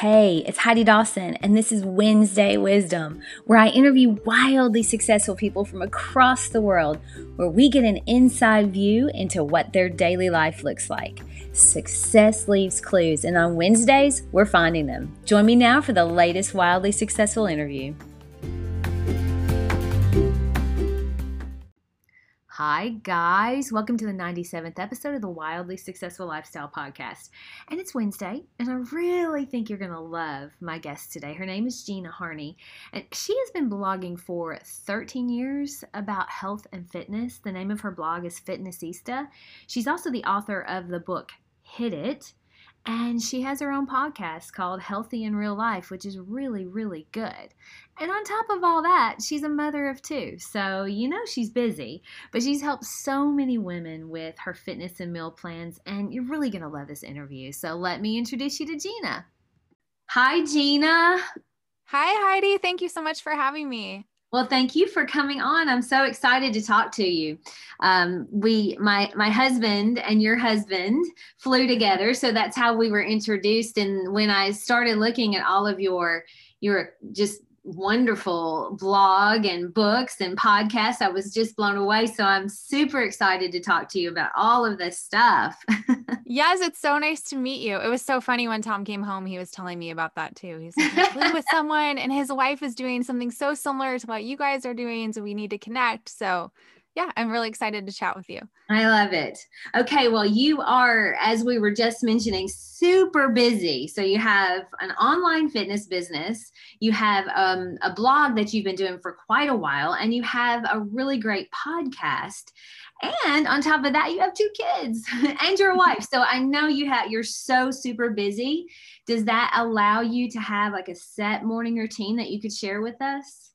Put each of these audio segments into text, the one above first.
Hey, it's Heidi Dawson, and this is Wednesday Wisdom, where I interview wildly successful people from across the world, where we get an inside view into what their daily life looks like. Success leaves clues, and on Wednesdays, we're finding them. Join me now for the latest wildly successful interview. Hi, guys. Welcome to the 97th episode of the Wildly Successful Lifestyle Podcast. And it's Wednesday, and I really think you're going to love my guest today. Her name is Gina Harney, and she has been blogging for 13 years about health and fitness. The name of her blog is Fitnessista. She's also the author of the book HIIT It and she has her own podcast called Healthy in Real Life, which is really, really good. And on top of all that, she's a mother of two. So, you know, she's busy, but she's helped so many women with her fitness and meal plans. And you're really going to love this interview. So, let me introduce you to Gina. Hi, Gina. Hi, Heidi. Thank you so much for having me. Well, thank you for coming on. I'm so excited to talk to you. Um, we, my my husband and your husband flew together, so that's how we were introduced. And when I started looking at all of your your just wonderful blog and books and podcasts. I was just blown away. So I'm super excited to talk to you about all of this stuff. yes, it's so nice to meet you. It was so funny when Tom came home, he was telling me about that too. He's like, I flew with someone and his wife is doing something so similar to what you guys are doing. So we need to connect. So yeah, I'm really excited to chat with you. I love it. Okay, well, you are, as we were just mentioning, super busy. So you have an online fitness business, you have um, a blog that you've been doing for quite a while, and you have a really great podcast. And on top of that, you have two kids and your wife. So I know you have you're so super busy. Does that allow you to have like a set morning routine that you could share with us?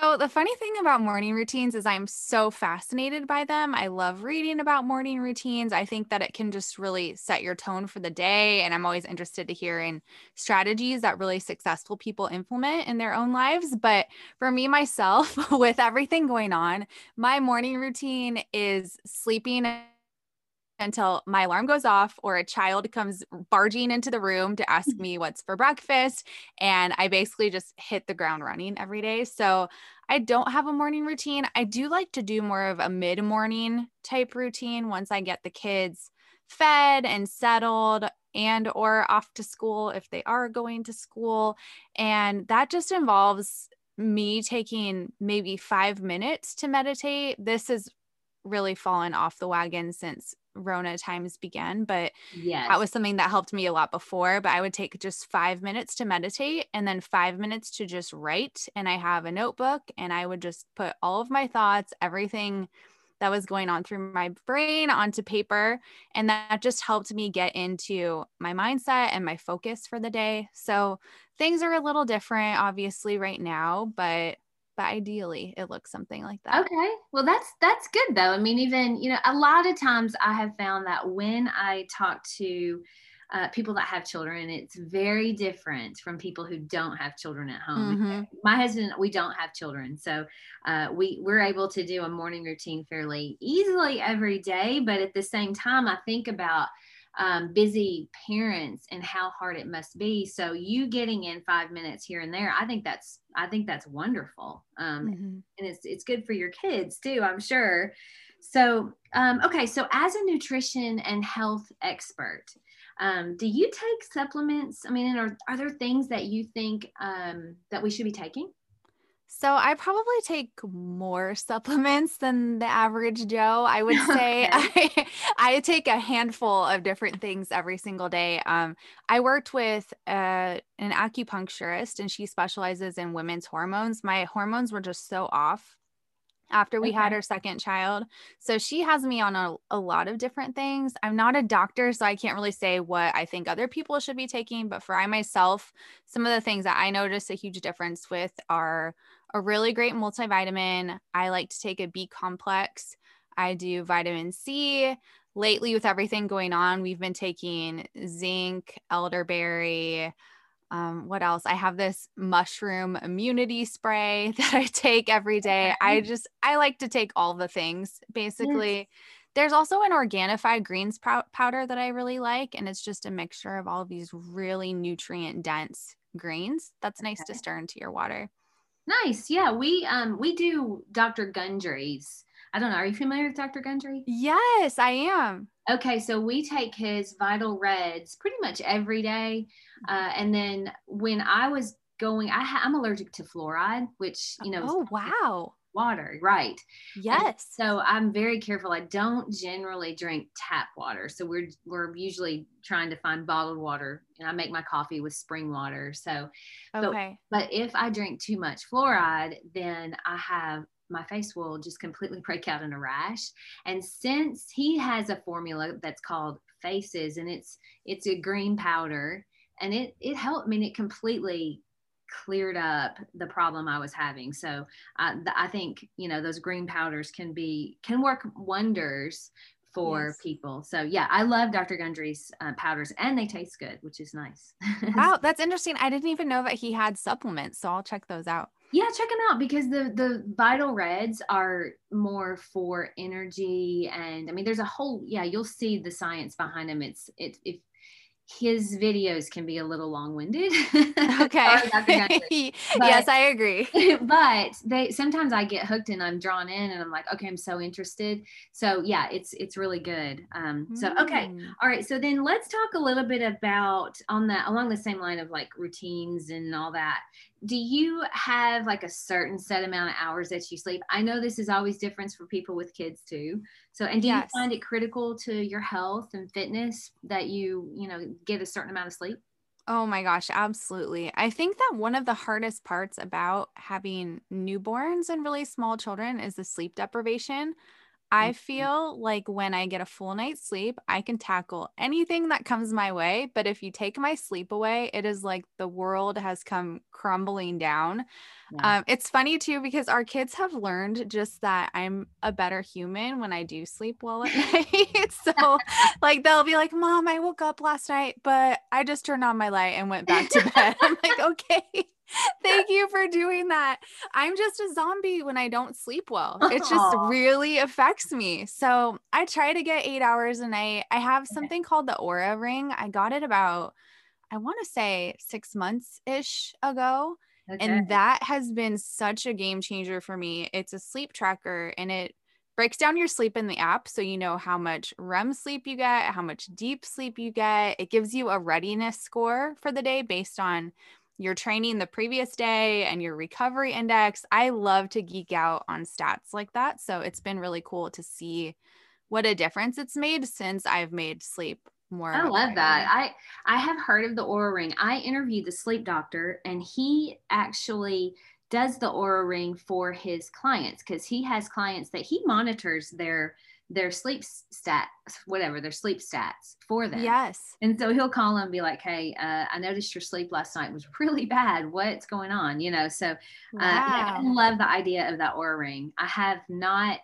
So, the funny thing about morning routines is I'm so fascinated by them. I love reading about morning routines. I think that it can just really set your tone for the day. And I'm always interested to hear in strategies that really successful people implement in their own lives. But for me, myself, with everything going on, my morning routine is sleeping until my alarm goes off or a child comes barging into the room to ask mm. me what's for breakfast. And I basically just hit the ground running every day. So I don't have a morning routine. I do like to do more of a mid morning type routine once I get the kids fed and settled and or off to school if they are going to school and that just involves me taking maybe 5 minutes to meditate this has really fallen off the wagon since Rona times began, but yes. that was something that helped me a lot before. But I would take just five minutes to meditate and then five minutes to just write. And I have a notebook and I would just put all of my thoughts, everything that was going on through my brain onto paper. And that just helped me get into my mindset and my focus for the day. So things are a little different, obviously, right now, but but ideally it looks something like that. Okay well that's that's good though. I mean even you know a lot of times i have found that when i talk to uh, people that have children it's very different from people who don't have children at home. Mm-hmm. my husband we don't have children so uh, we we're able to do a morning routine fairly easily every day but at the same time i think about um, busy parents and how hard it must be. So you getting in five minutes here and there, I think that's I think that's wonderful, um, mm-hmm. and it's it's good for your kids too. I'm sure. So um, okay, so as a nutrition and health expert, um, do you take supplements? I mean, are are there things that you think um, that we should be taking? So I probably take more supplements than the average Joe. I would say I, I take a handful of different things every single day. Um, I worked with uh, an acupuncturist and she specializes in women's hormones. My hormones were just so off after we okay. had our second child. So she has me on a, a lot of different things. I'm not a doctor, so I can't really say what I think other people should be taking. But for I myself, some of the things that I notice a huge difference with are a really great multivitamin. I like to take a B complex. I do vitamin C. Lately, with everything going on, we've been taking zinc, elderberry. Um, what else? I have this mushroom immunity spray that I take every day. I just, I like to take all the things basically. There's also an Organifi greens powder that I really like, and it's just a mixture of all of these really nutrient dense greens. That's nice okay. to stir into your water. Nice. Yeah, we um we do Dr. Gundry's. I don't know. Are you familiar with Dr. Gundry? Yes, I am. Okay, so we take his Vital Reds pretty much every day, uh, and then when I was going, I ha- I'm allergic to fluoride, which you know. Oh wow water, right? Yes. And so I'm very careful. I don't generally drink tap water. So we're we're usually trying to find bottled water, and I make my coffee with spring water. So, okay. But, but if I drink too much fluoride, then I have my face will just completely break out in a rash. And since he has a formula that's called Faces, and it's it's a green powder, and it it helped. I mean, it completely cleared up the problem I was having. So uh, I think you know those green powders can be can work wonders for yes. people. So yeah, I love Dr. Gundry's uh, powders and they taste good, which is nice. wow, that's interesting. I didn't even know that he had supplements, so I'll check those out. Yeah, check them out because the the Vital Reds are more for energy and I mean there's a whole yeah, you'll see the science behind them. It's it if his videos can be a little long-winded. Okay. yes, I agree. but they sometimes I get hooked and I'm drawn in and I'm like, okay, I'm so interested. So yeah, it's it's really good. Um, so okay, mm. all right. So then let's talk a little bit about on that along the same line of like routines and all that do you have like a certain set amount of hours that you sleep? I know this is always different for people with kids too. So, and do yes. you find it critical to your health and fitness that you, you know, get a certain amount of sleep? Oh my gosh, absolutely. I think that one of the hardest parts about having newborns and really small children is the sleep deprivation. I mm-hmm. feel like when I get a full night's sleep, I can tackle anything that comes my way. But if you take my sleep away, it is like the world has come crumbling down. Yeah. Um, it's funny too, because our kids have learned just that I'm a better human when I do sleep well at night. so, like, they'll be like, Mom, I woke up last night, but I just turned on my light and went back to bed. I'm like, okay. Thank you for doing that. I'm just a zombie when I don't sleep well. It just really affects me. So I try to get eight hours a night. I have something called the Oura ring. I got it about, I want to say six months ish ago. Okay. And that has been such a game changer for me. It's a sleep tracker and it breaks down your sleep in the app so you know how much REM sleep you get, how much deep sleep you get. It gives you a readiness score for the day based on your training the previous day and your recovery index. I love to geek out on stats like that. So it's been really cool to see what a difference it's made since I've made sleep more. I love that. I I have heard of the Oura ring. I interviewed the sleep doctor and he actually does the Oura ring for his clients because he has clients that he monitors their their sleep stats, whatever their sleep stats for them. Yes. And so he'll call them and be like, "Hey, uh, I noticed your sleep last night was really bad. What's going on?" You know. So, uh, wow. I love the idea of that Oura ring. I have not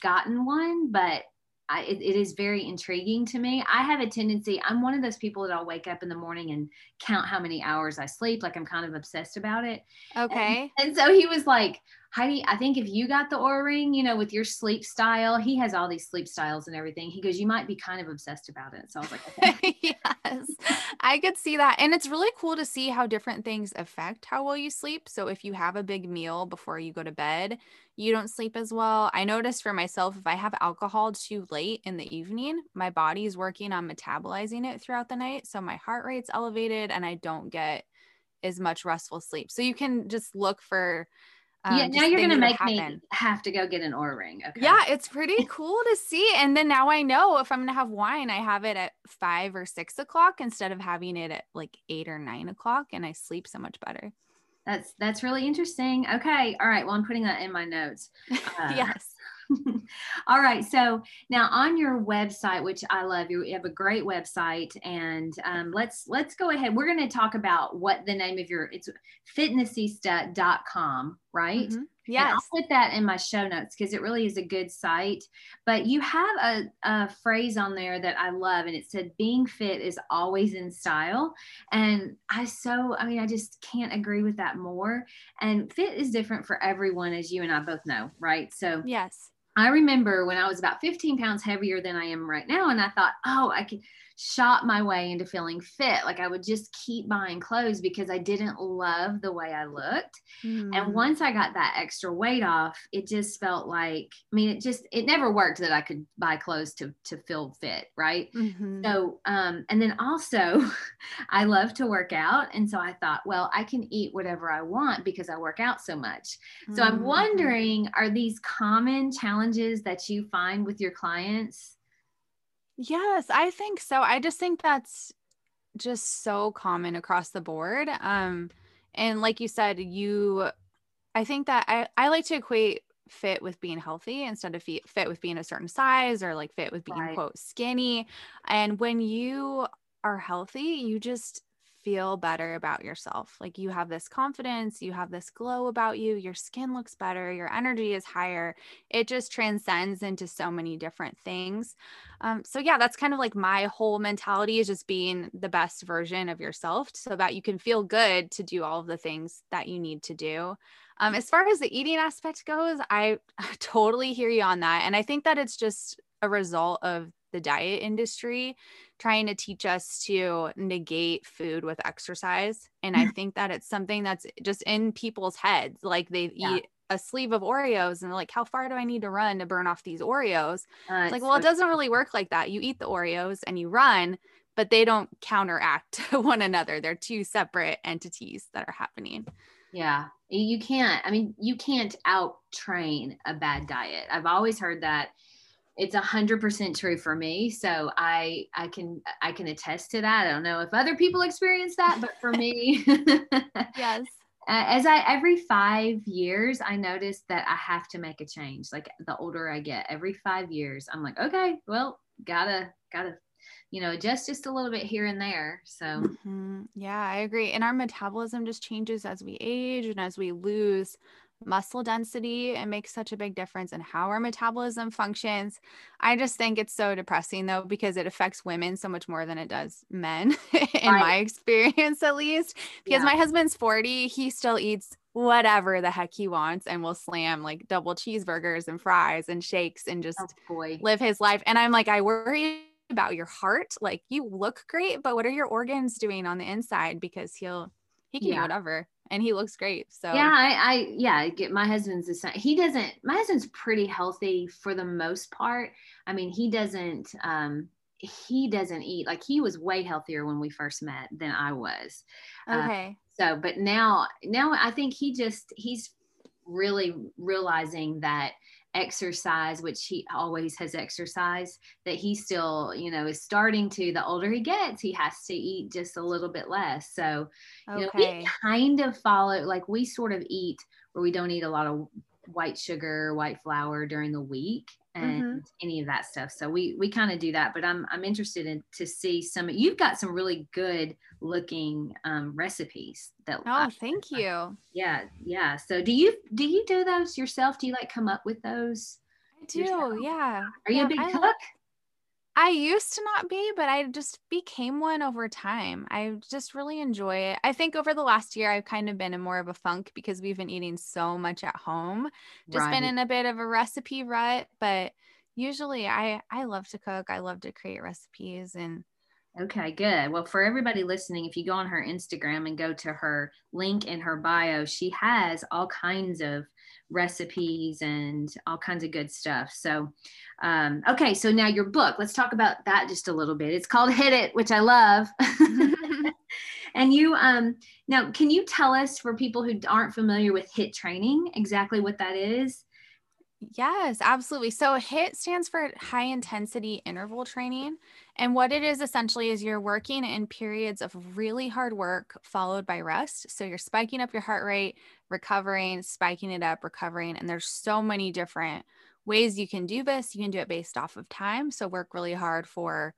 gotten one, but I, it, it is very intriguing to me. I have a tendency, I'm one of those people that I'll wake up in the morning and count how many hours I sleep. Like I'm kind of obsessed about it. Okay. And, and so he was like, Heidi, I think if you got the Oura ring, you know, with your sleep style, he has all these sleep styles and everything. He goes, you might be kind of obsessed about it. So I was like, okay. yes, I could see that. And it's really cool to see how different things affect how well you sleep. So if you have a big meal before you go to bed, you don't sleep as well. I noticed for myself, if I have alcohol too late in the evening, my body's working on metabolizing it throughout the night. So my heart rate's elevated and I don't get as much restful sleep. So you can just look for um, yeah, now you're gonna make me have to go get an Oura ring. Okay. Yeah, it's pretty cool to see. And then now I know if I'm gonna have wine, I have it at five or six o'clock instead of having it at like eight or nine o'clock, and I sleep so much better. That's that's really interesting. Okay, all right. Well, I'm putting that in my notes. Uh, yes. All right. So now on your website, which I love, you have a great website, and um, let's let's go ahead. We're going to talk about what the name of your it's fitnessista.com, right? Mm-hmm. Yes. And I'll put that in my show notes because it really is a good site. But you have a, a phrase on there that I love, and it said, being fit is always in style. And I so, I mean, I just can't agree with that more. And fit is different for everyone, as you and I both know, right? So, yes I remember when I was about 15 pounds heavier than I am right now, and I thought, oh, I could shop my way into feeling fit. Like I would just keep buying clothes because I didn't love the way I looked. Mm. And once I got that extra weight off, it just felt like, I mean, it just, it never worked that I could buy clothes to, to feel fit. Right. Mm-hmm. So, um, and then also I love to work out. And so I thought, well, I can eat whatever I want because I work out so much. So mm-hmm. I'm wondering, are these common challenges that you find with your clients? Yes, I think so. I just think that's just so common across the board. Um, and like you said, you, I think that I, I like to equate fit with being healthy instead of fit with being a certain size or like fit with being right. quote skinny. And when you are healthy, you just feel better about yourself. Like you have this confidence, you have this glow about you, your skin looks better, your energy is higher. It just transcends into so many different things. Um, so, yeah, that's kind of like my whole mentality is just being the best version of yourself so that you can feel good to do all of the things that you need to do. Um, as far as the eating aspect goes, I, totally hear you on that. And I think that it's just a result of the diet industry trying to teach us to negate food with exercise. And I think that it's something that's just in people's heads. Like they yeah. eat a sleeve of Oreos and they're like, how far do I need to run to burn off these Oreos? Uh, it's like, well, so- it doesn't really work like that. You eat the Oreos and you run, but they don't counteract one another. They're two separate entities that are happening. Yeah. You can't, I mean, you can't out train a bad diet. I've always heard that it's a hundred percent true for me. So I I can I can attest to that. I don't know if other people experience that, but for me, yes. As I every five years, I notice that I have to make a change. Like the older I get, every five years, I'm like, okay, well, gotta gotta you know adjust just a little bit here and there so mm-hmm. yeah i agree and our metabolism just changes as we age and as we lose muscle density it makes such a big difference in how our metabolism functions i just think it's so depressing though because it affects women so much more than it does men in right. my experience at least because yeah. my husband's 40 he still eats whatever the heck he wants and will slam like double cheeseburgers and fries and shakes and oh, just oh, live his life and i'm like i worry about your heart like you look great but what are your organs doing on the inside because he'll he can yeah. do whatever and he looks great. So yeah, I, I yeah, get my husband's the same. He doesn't. My husband's pretty healthy for the most part. I mean, he doesn't. um he doesn't eat like he was way healthier when we first met than I was. Uh, okay. Uh, so, but now, now I think he just he's really realizing that exercise, which he always has exercised, that he still, you know, is starting to. The older he gets, he has to eat just a little bit less. So, you okay. know, we kind of follow, like we sort of eat where we don't eat a lot of white sugar, white flour during the week and mm-hmm. any of that stuff. So we we kind of do that, but I'm I'm interested in to see some. You've got some really good looking um, recipes. That oh, I, thank you. Yeah, yeah. So do you do you do those yourself? Do you like come up with those? I do. Yourself? Yeah. Are you a big I cook? I used to not be, but I just became one over time. I just really enjoy it. I think over the last year, I've kind of been in more of a funk because we've been eating so much at home. Just right. been in a bit of a recipe rut, but usually I I love to cook. I love to create recipes and Okay, good. Well, for everybody listening, if you go on her Instagram and go to her link in her bio, she has all kinds of recipes and all kinds of good stuff. So, um, okay, so now your book, let's talk about that just a little bit. It's called HIIT It, which I love. and you, um, now, can you tell us for people who aren't familiar with HIIT training exactly what that is? Yes, absolutely. So HIIT stands for high intensity interval training. And what it is essentially is you're working in periods of really hard work followed by rest. So you're spiking up your heart rate, recovering, spiking it up, recovering. And there's so many different ways you can do this. You can do it based off of time. So work really hard for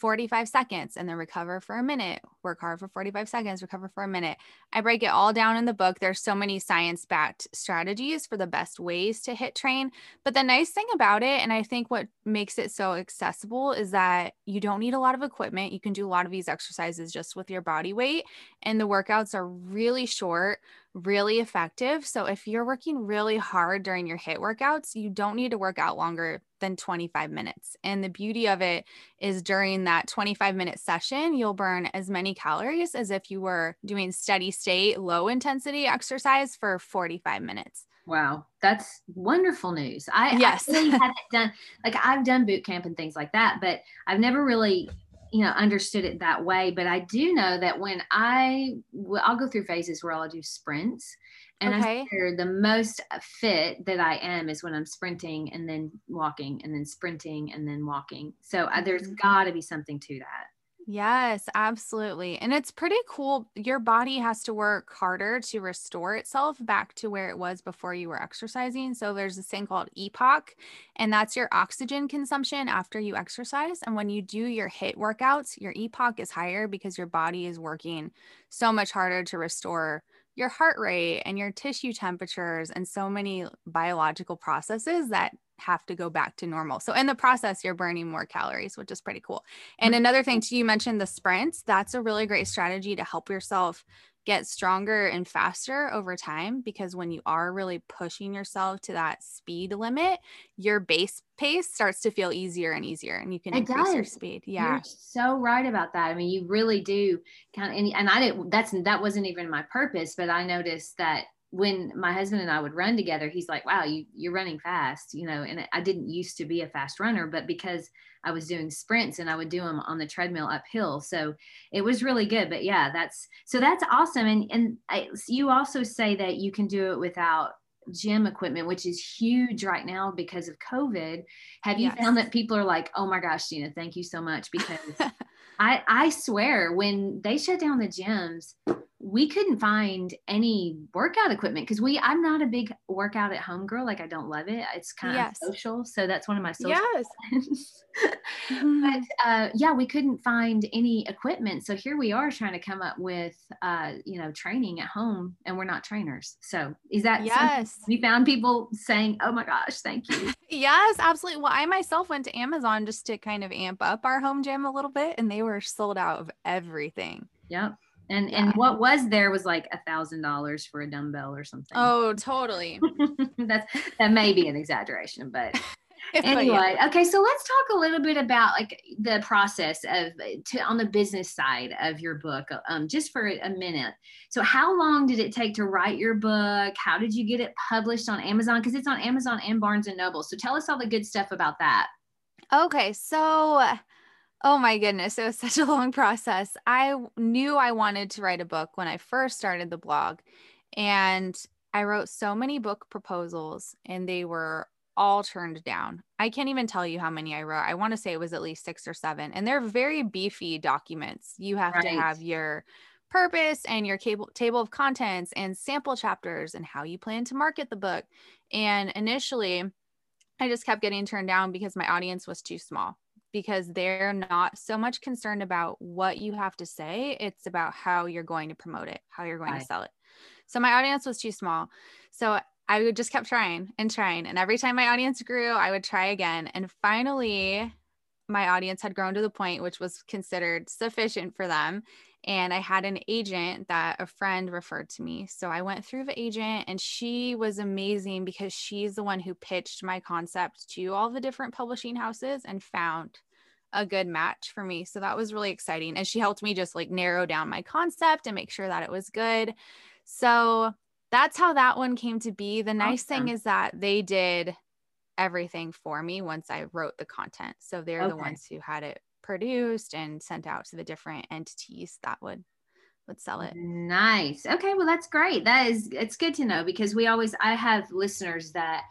45 seconds and then recover for a minute, work hard for 45 seconds, recover for a minute. I break it all down in the book. There's so many science backed strategies for the best ways to HIIT train. But the nice thing about it, and I think what makes it so accessible, is that you don't need a lot of equipment. You can do a lot of these exercises just with your body weight, and the workouts are really short really effective. So if you're working really hard during your HIIT workouts, you don't need to work out longer than 25 minutes. And the beauty of it is during that 25 minute session, you'll burn as many calories as if you were doing steady state, low intensity exercise for 45 minutes. Wow, that's wonderful news. I, yes. I really haven't done like I've done boot camp and things like that, but I've never really you know understood it that way but i do know that when i i'll go through phases where i'll do sprints and okay. i the most fit that i am is when i'm sprinting and then walking and then sprinting and then walking so uh, there's mm-hmm. got to be something to that Yes, absolutely. And it's pretty cool. Your body has to work harder to restore itself back to where it was before you were exercising. So there's this thing called EPOC, and that's your oxygen consumption after you exercise. And when you do your HIIT workouts, your EPOC is higher because your body is working so much harder to restore your heart rate and your tissue temperatures and so many biological processes that have to go back to normal. So in the process, you're burning more calories, which is pretty cool. And mm-hmm. another thing too, you mentioned the sprints. That's a really great strategy to help yourself get stronger and faster over time because when you are really pushing yourself to that speed limit, your base pace starts to feel easier and easier and you can it increase does. your speed. Yeah. You're so right about that. I mean, you really do kind of and, and I didn't that's that wasn't even my purpose, but I noticed that when my husband and I would run together, he's like, wow, you, you're running fast, you know, and I didn't used to be a fast runner, but because I was doing sprints and I would do them on the treadmill uphill. So it was really good, but yeah, that's, so that's awesome. And, and I, you also say that you can do it without gym equipment, which is huge right now because of COVID. Have you yes. found that people are like, oh my gosh, Gina, thank you so much? Because I, I swear when they shut down the gyms, we couldn't find any workout equipment because we i'm not a big workout at home girl like i don't love it. It's kind yes. of social so that's one of my social yes. mm-hmm. but uh, yeah we couldn't find any equipment so here we are trying to come up with uh, you know training at home and we're not trainers. So is that yes. we found people saying oh my gosh thank you. Yes absolutely. Well i myself went to amazon just to kind of amp up our home gym a little bit and they were sold out of everything. Yep and yeah. and what was there was like a thousand dollars for a dumbbell or something. Oh, totally. That's that may be an exaggeration, but anyway yeah. okay so let's talk a little bit about like the process of to, on the business side of your book um, just for a minute so how long did it take to write your book how did you get it published on amazon because it's on amazon and barnes and noble so tell us all the good stuff about that okay so Oh my goodness, it was such a long process. I knew I wanted to write a book when I first started the blog, and I wrote so many book proposals, and they were all turned down. I can't even tell you how many I wrote. I want to say it was at least six or seven, and they're very beefy documents. You have right. to have your purpose and your cable, table of contents and sample chapters and how you plan to market the book. And initially, I just kept getting turned down because my audience was too small because they're not so much concerned about what you have to say. It's about how you're going to promote it, how you're going right. to sell it. So my audience was too small. So I would just kept trying and trying. And every time my audience grew, I would try again. And finally, my audience had grown to the point which was considered sufficient for them. And I had an agent that a friend referred to me. So I went through the agent, and she was amazing because she's the one who pitched my concept to all the different publishing houses and found a good match for me. So that was really exciting. And she helped me just like narrow down my concept and make sure that it was good. So that's how that one came to be. The nice awesome. thing is that they did everything for me once I wrote the content. So they're okay. the ones who had it produced and sent out to the different entities that would would sell it. Nice. Okay, well that's great. That is it's good to know because we always I have listeners that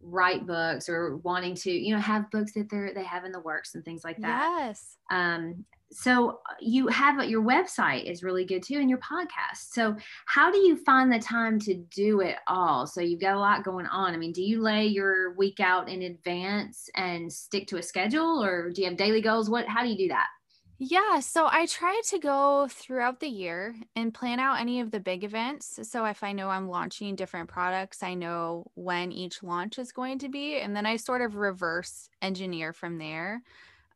write books or wanting to you know have books that they're they have in the works and things like that. Yes. Um so uh, you have your website is really good too and your podcast. So how do you find the time to do it all? So you've got a lot going on. I mean do you lay your week out in advance and stick to a schedule or do you have daily goals? What how do you do that yeah, so I try to go throughout the year and plan out any of the big events. So if I know I'm launching different products, I know when each launch is going to be. And then I sort of reverse engineer from there.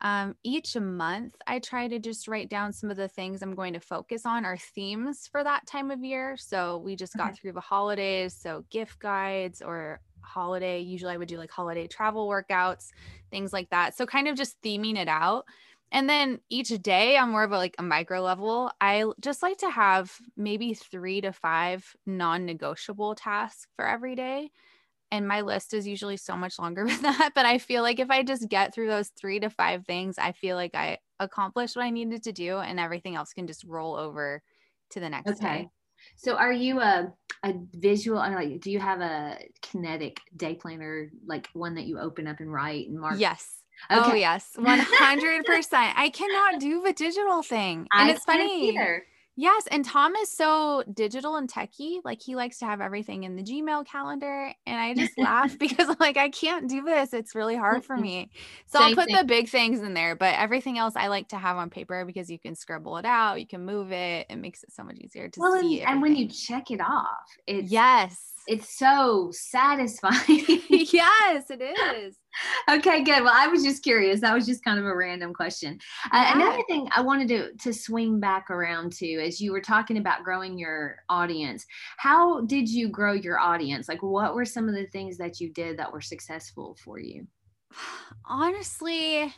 Um, each month, I try to just write down some of the things I'm going to focus on or themes for that time of year. So we just got okay. through the holidays. So gift guides or holiday, usually I would do like holiday travel workouts, things like that. So kind of just theming it out. And then each day on more of a like a micro level, I just like to have maybe three to five non negotiable tasks for every day and my list is usually so much longer than that but i feel like if i just get through those three to five things i feel like i accomplished what i needed to do and everything else can just roll over to the next day. okay. day so are you a a visual like do you have a kinetic day planner like one that you open up and write and mark yes Oh, okay. Oh yes, one hundred percent. I cannot do the digital thing, and I it's funny. Either. Yes. And Tom is so digital and techie. Like he likes to have everything in the Gmail calendar. And I just laugh because I'm like, I can't do this. It's really hard for me. So Same I'll put thing. the big things in there, but everything else I like to have on paper because you can scribble it out, you can move it. It makes it so much easier to well, see. And, and when you check it off, it's yes it's so satisfying. yes, it is. okay, good. Well, I was just curious. That was just kind of a random question. Uh, yeah. Another thing I wanted to to swing back around to, as you were talking about growing your audience, how did you grow your audience? Like, what were some of the things that you did that were successful for you? Honestly,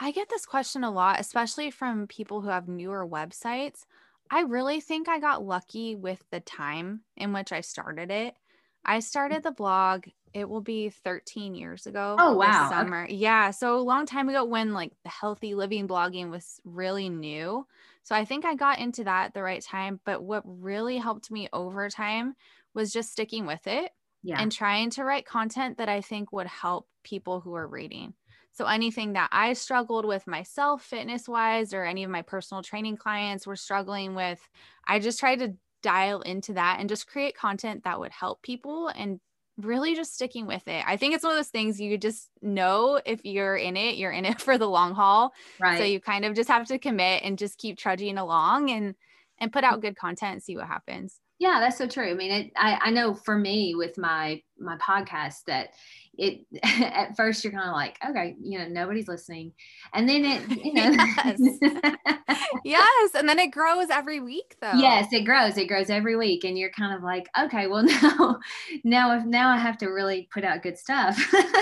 I get this question a lot, especially from people who have newer websites. I really think I got lucky with the time in which I started it. I started the blog, it will be 13 years ago. Oh, wow. Summer. Okay. Yeah. So a long time ago when like the healthy living blogging was really new. So I think I got into that at the right time. But what really helped me over time was just sticking with it yeah. and trying to write content that I think would help people who are reading. So anything that I struggled with myself, fitness wise, or any of my personal training clients were struggling with, I just tried to dial into that and just create content that would help people and really just sticking with it. I think it's one of those things you just know if you're in it, you're in it for the long haul. Right. So you kind of just have to commit and just keep trudging along and and put out good content and see what happens. Yeah, that's so true. I mean, it, I, I know for me with my my podcast that it at first you're kind of like okay you know nobody's listening. And then it you know yes. yes and then it grows every week though. Yes it grows it grows every week and you're kind of like okay well now now if now i have to really put out good stuff.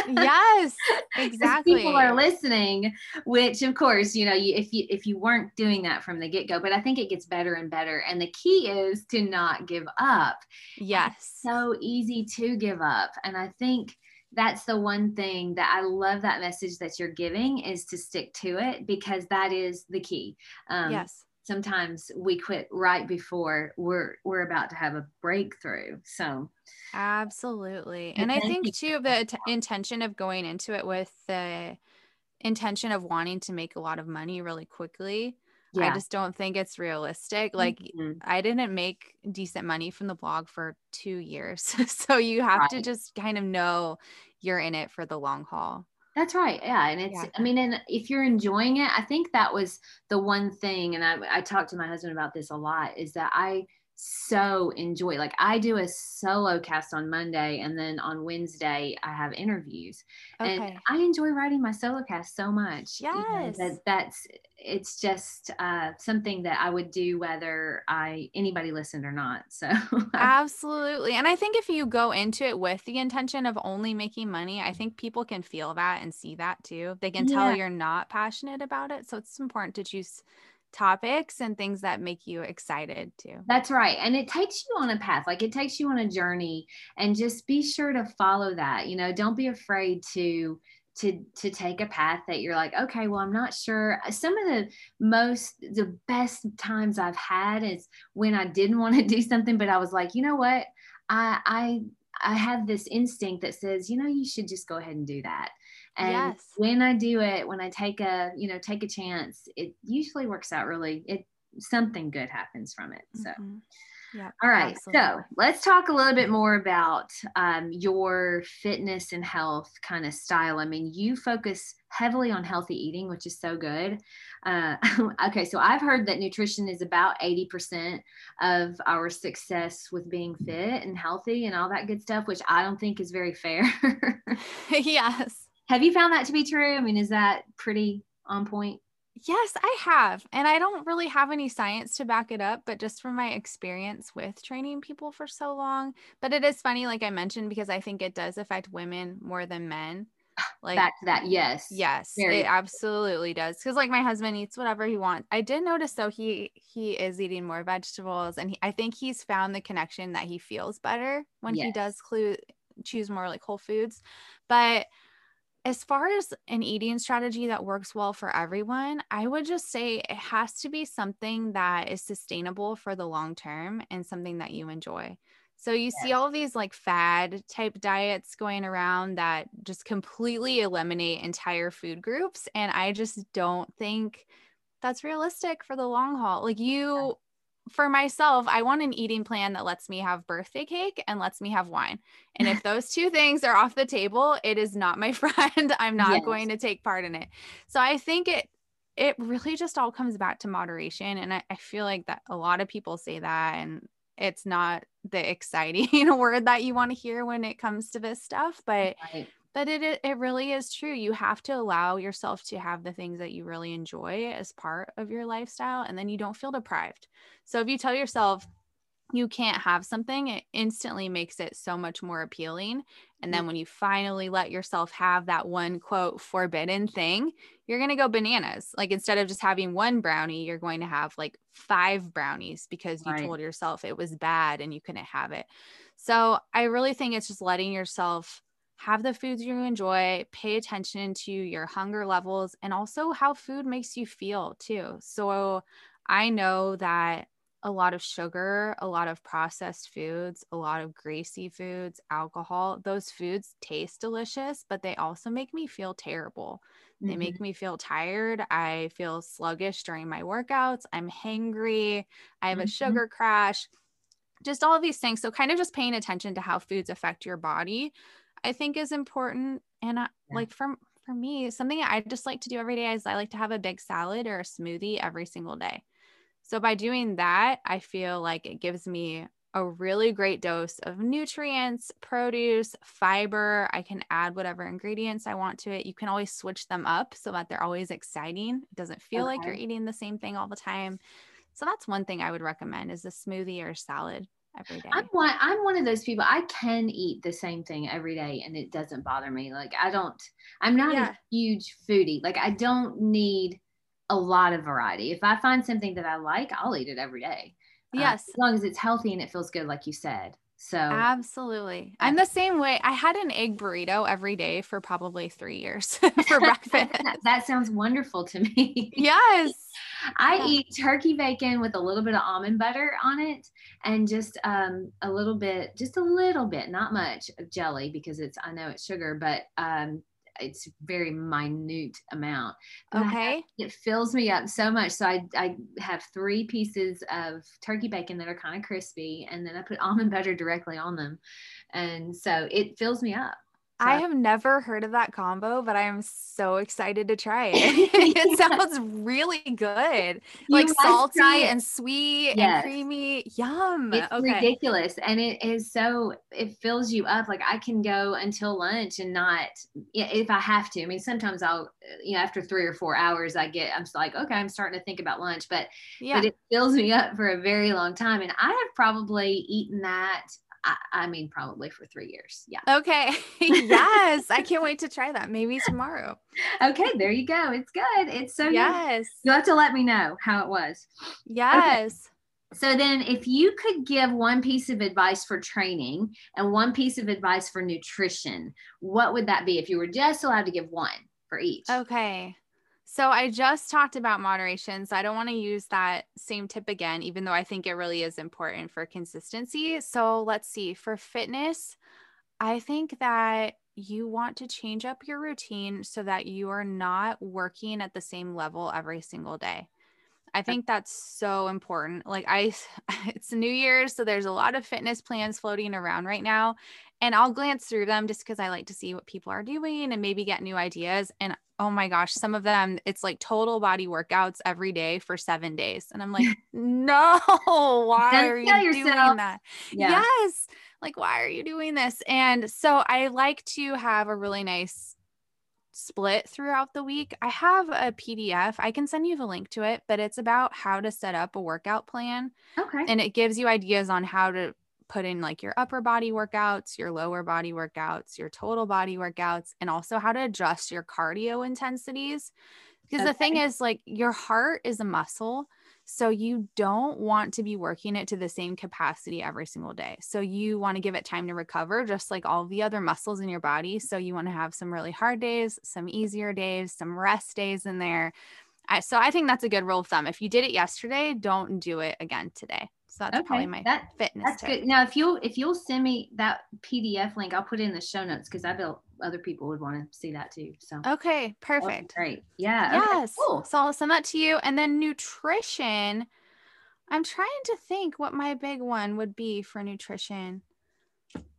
Yes exactly people are listening which of course you know you, if you if you weren't doing that from the get-go but i think it gets better and better and the key is to not give up. Yes. so easy to give up and i think that's the one thing that I love that message that you're giving is to stick to it because that is the key. Um, yes. Sometimes we quit right before we're we're about to have a breakthrough. So absolutely, and I think too the t- intention of going into it with the intention of wanting to make a lot of money really quickly. Yeah. I just don't think it's realistic. Like mm-hmm. I didn't make decent money from the blog for 2 years. so you have right. to just kind of know you're in it for the long haul. That's right. Yeah. And it's, yeah. I mean, and if you're enjoying it, I think that was the one thing. And I, I talked to my husband about this a lot is that I so enjoy like i do a solo cast on monday and then on wednesday i have interviews okay. and i enjoy writing my solo cast so much yes. You know, that that's it's just uh, something that i would do whether i anybody listened or not so absolutely and i think if you go into it with the intention of only making money i think people can feel that and see that too they can tell yeah. you're not passionate about it so it's important to choose topics and things that make you excited too. That's right. And it takes you on a path, like it takes you on a journey and just be sure to follow that. You know, don't be afraid to to to take a path that you're like okay well i'm not sure uh, some of the most the best times i've had is when i didn't want to do something but i was like you know what i i i have this instinct that says you know you should just go ahead and do that and yes. when I do it, when I take a, you know, take a chance, it usually works out really, it, something good happens from it. So, mm-hmm. yeah. All right. Absolutely. So let's talk a little bit more about um, your fitness and health kind of style. I mean, you focus heavily on healthy eating, which is so good. Uh, okay. So I've heard that nutrition is about 80% of our success with being fit and healthy and all that good stuff, which I don't think is very fair. yes. Have you found that to be true? I mean, is that pretty on point? Yes, I have. And I don't really have any science to back it up, but just from my experience with training people for so long. But it is funny, like I mentioned, because I think it does affect women more than men. Like back to that, yes. Yes, Very. it absolutely does. Because like my husband eats whatever he wants. I did notice though he he is eating more vegetables and he, I think he's found the connection that he feels better when yes. he does clue choose more like whole foods. But as far as an eating strategy that works well for everyone, I would just say it has to be something that is sustainable for the long term and something that you enjoy. So you see all these like fad type diets going around that just completely eliminate entire food groups. And I just don't think that's realistic for the long haul. Like you for myself, I want an eating plan that lets me have birthday cake and lets me have wine. And if those two things are off the table, it is not my friend. I'm not yes. going to take part in it. So I think it it really just all comes back to moderation. And I, I feel like that a lot of people say that and it's not the exciting word that you want to hear when it comes to this stuff. But right but it it really is true you have to allow yourself to have the things that you really enjoy as part of your lifestyle and then you don't feel deprived. So if you tell yourself you can't have something it instantly makes it so much more appealing and then mm. when you finally let yourself have that one quote forbidden thing you're going to go bananas. Like instead of just having one brownie you're going to have like five brownies because you right. told yourself it was bad and you couldn't have it. So i really think it's just letting yourself have the foods you enjoy, pay attention to your hunger levels, and also how food makes you feel too. So I know that a lot of sugar, a lot of processed foods, a lot of greasy foods, alcohol, those foods taste delicious, but they also make me feel terrible. They mm-hmm. make me feel tired. I feel sluggish during my workouts. I'm hangry. I have mm-hmm. a sugar crash. Just all of these things. So, kind of just paying attention to how foods affect your body I think is important. And I, yeah. like for for me, something I just like to do every day is I like to have a big salad or a smoothie every single day. So by doing that, I feel like it gives me a really great dose of nutrients, produce, fiber. I can add whatever ingredients I want to it. You can always switch them up so that they're always exciting. It doesn't feel okay. like you're eating the same thing all the time. So that's one thing I would recommend is a smoothie or salad every day. I'm one I'm one of those people I can eat the same thing every day and it doesn't bother me. Like I don't I'm not yeah. a huge foodie. Like I don't need a lot of variety. If I find something that I like, I'll eat it every day. Uh, yes. Uh, as long as it's healthy and it feels good like you said. So absolutely. I'm the same way. I had an egg burrito every day for probably three years for breakfast. that, that, sounds wonderful to me. Yes. I yeah. eat turkey bacon with a little bit of almond butter on it and just um, a little bit, just a little bit, not much of jelly because it's, I know it's sugar, but um, it's very minute amount. Okay. it fills me up so much. So I, I have three pieces of turkey bacon that are kind of crispy, and then I put almond butter directly on them. And so it fills me up. I have never heard of that combo, but I am so excited to try it. it sounds really good. You like salty and sweet yes. and creamy. Yum. It's okay. ridiculous. And it is so, it fills you up. Like I can go until lunch and not, if I have to. I mean, sometimes I'll, you know, after three or four hours, I get, I'm like, okay, I'm starting to think about lunch, but, yeah. but it fills me up for a very long time. And I have probably eaten that I, I mean, probably for three years. Yeah. Okay. yes. I can't wait to try that. Maybe tomorrow. okay. There you go. It's good. It's so yes. You'll have to let me know how it was. Yes. Okay. So then if you could give one piece of advice for training and one piece of advice for nutrition, what would that be if you were just allowed to give one for each? Okay. So I just talked about moderation. So I don't want to use that same tip again, even though I think it really is important for consistency. So let's see. For fitness, I think that you want to change up your routine so that you are not working at the same level every single day. I think that's so important. Like I it's New Year's, so there's a lot of fitness plans floating around right now, and I'll glance through them just cuz I like to see what people are doing and maybe get new ideas and oh my gosh, some of them it's like total body workouts every day for 7 days. And I'm like, "No, why are you yourself. doing that?" Yeah. Yes. Like why are you doing this? And so I like to have a really nice split throughout the week. I have a PDF. I can send you the link to it, but it's about how to set up a workout plan. Okay. And it gives you ideas on how to put in like your upper body workouts, your lower body workouts, your total body workouts, and also how to adjust your cardio intensities. Because okay. the thing is, like, your heart is a muscle. So you don't want to be working it to the same capacity every single day. So you want to give it time to recover, just like all the other muscles in your body. So you want to have some really hard days, some easier days, some rest days in there. I, so I think that's a good rule of thumb. If you did it yesterday, don't do it again today. So that's okay. probably my that, fitness. That's tip. good. Now, if you'll if you'll send me that PDF link, I'll put it in the show notes because I bet other people would want to see that too. So okay, perfect. Great. Yeah. Yes. Okay, cool. So I'll send that to you. And then nutrition. I'm trying to think what my big one would be for nutrition.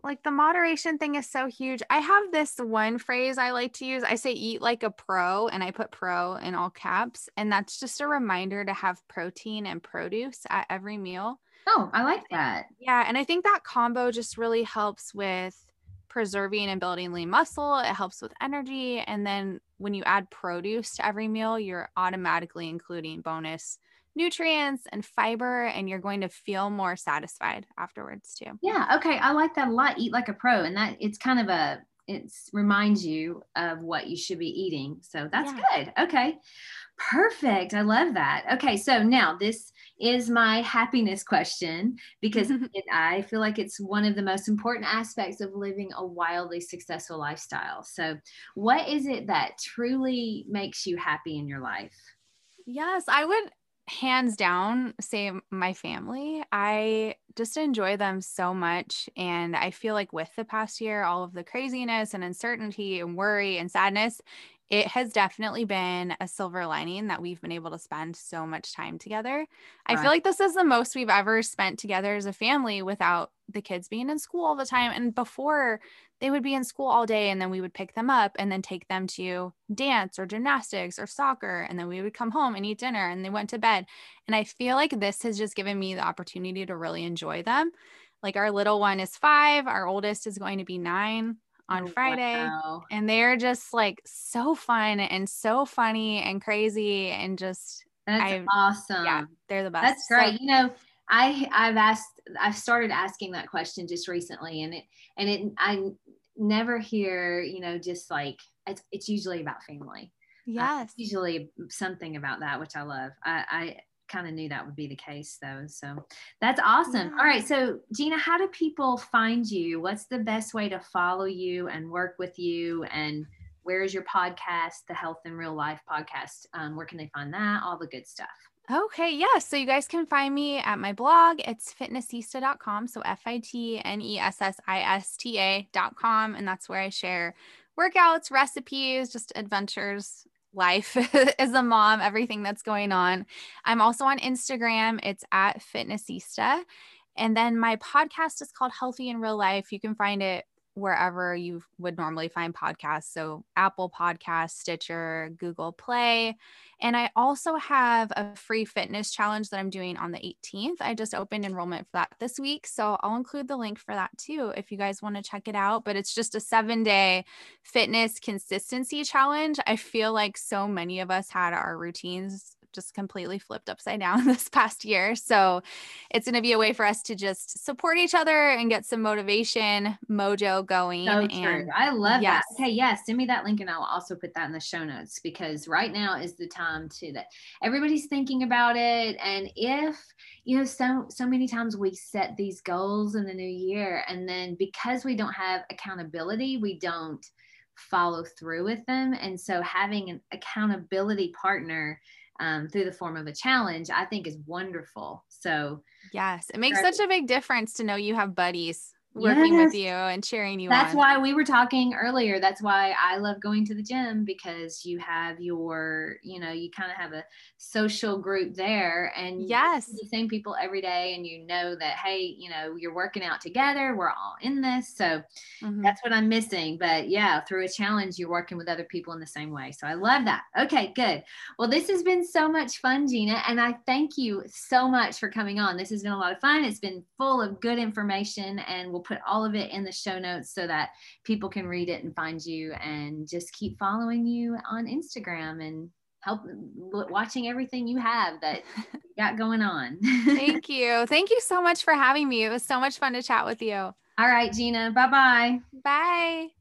Like the moderation thing is so huge. I have this one phrase I like to use. I say eat like a pro, and I put pro in all caps. And that's just a reminder to have protein and produce at every meal. Oh, I like that. Yeah. And I think that combo just really helps with preserving and building lean muscle. It helps with energy. And then when you add produce to every meal, you're automatically including bonus nutrients and fiber, and you're going to feel more satisfied afterwards too. Yeah. Okay. I like that a lot. Eat like a pro. And that it's kind of a, it reminds you of what you should be eating. So that's yeah. good. Okay. Perfect. I love that. Okay. So now this is my happiness question because it, I feel like it's one of the most important aspects of living a wildly successful lifestyle. So, what is it that truly makes you happy in your life? Yes, I would hands down say my family. I just enjoy them so much. And I feel like with the past year, all of the craziness and uncertainty and worry and sadness, it has definitely been a silver lining that we've been able to spend so much time together. Right. I feel like this is the most we've ever spent together as a family without the kids being in school all the time. And before they would be in school all day, and then we would pick them up and then take them to dance or gymnastics or soccer. And then we would come home and eat dinner and they went to bed. And I feel like this has just given me the opportunity to really enjoy them. Like our little one is five, our oldest is going to be nine on oh, Friday. Wow. And they're just like so fun and so funny and crazy and just that's I, awesome. Yeah, they're the best. That's great. So, you know, I I've asked I've started asking that question just recently and it and it I never hear, you know, just like it's it's usually about family. Uh, yes. Uh, usually something about that, which I love. I, I kind of knew that would be the case though. So that's awesome. Yeah. All right. So Gina, how do people find you? What's the best way to follow you and work with you? And where is your podcast, the Health in Real Life podcast? Um, where can they find that? All the good stuff. Okay, yeah. So you guys can find me at my blog. It's fitnessista.com. So F I T N E S S I S T A.com. And that's where I share workouts, recipes, just adventures life as a mom, everything that's going on. I'm also on Instagram. It's at Fitnessista. And then my podcast is called Healthy in Real Life. You can find it wherever you would normally find podcasts. So, Apple Podcasts, Stitcher, Google Play. And I also have a free fitness challenge that I'm doing on the 18th. I just opened enrollment for that this week. So, I'll include the link for that too if you guys want to check it out. But it's just a seven day fitness consistency challenge. I feel like so many of us had our routines just completely flipped upside down this past year. So it's going to be a way for us to just support each other and get some motivation mojo going. So and, true. I love yes. that. Okay, Yeah. send me that link and I'll also put that in the show notes because right now is the time to that everybody's thinking about it. And if you know, so so many times we set these goals in the new year, and then because we don't have accountability, we don't follow through with them. And so having an accountability partner um, through the form of a challenge, I think is wonderful. So, yes, it makes such a big difference to know you have buddies working yes. with you and cheering you that's on. why we were talking earlier. That's why i love going to the gym because you have your you know you kind of have a social group there and yes. the same people every day and you know that hey you know you're working out together we're all in this. So mm-hmm. that's what i'm missing. But yeah through a challenge you're working with other people in the same way. So i love that. Okay good. Well this has been so much fun gina and i thank you so much for coming on. This has been a lot of fun. It's been full of good information and we'll we'll put all of it in the show notes so that people can read it and find you and just keep following you on Instagram and help watching everything you have that you got going on. Thank you. Thank you so much for having me. It was so much fun to chat with you. All right, Gina. Bye-bye. Bye.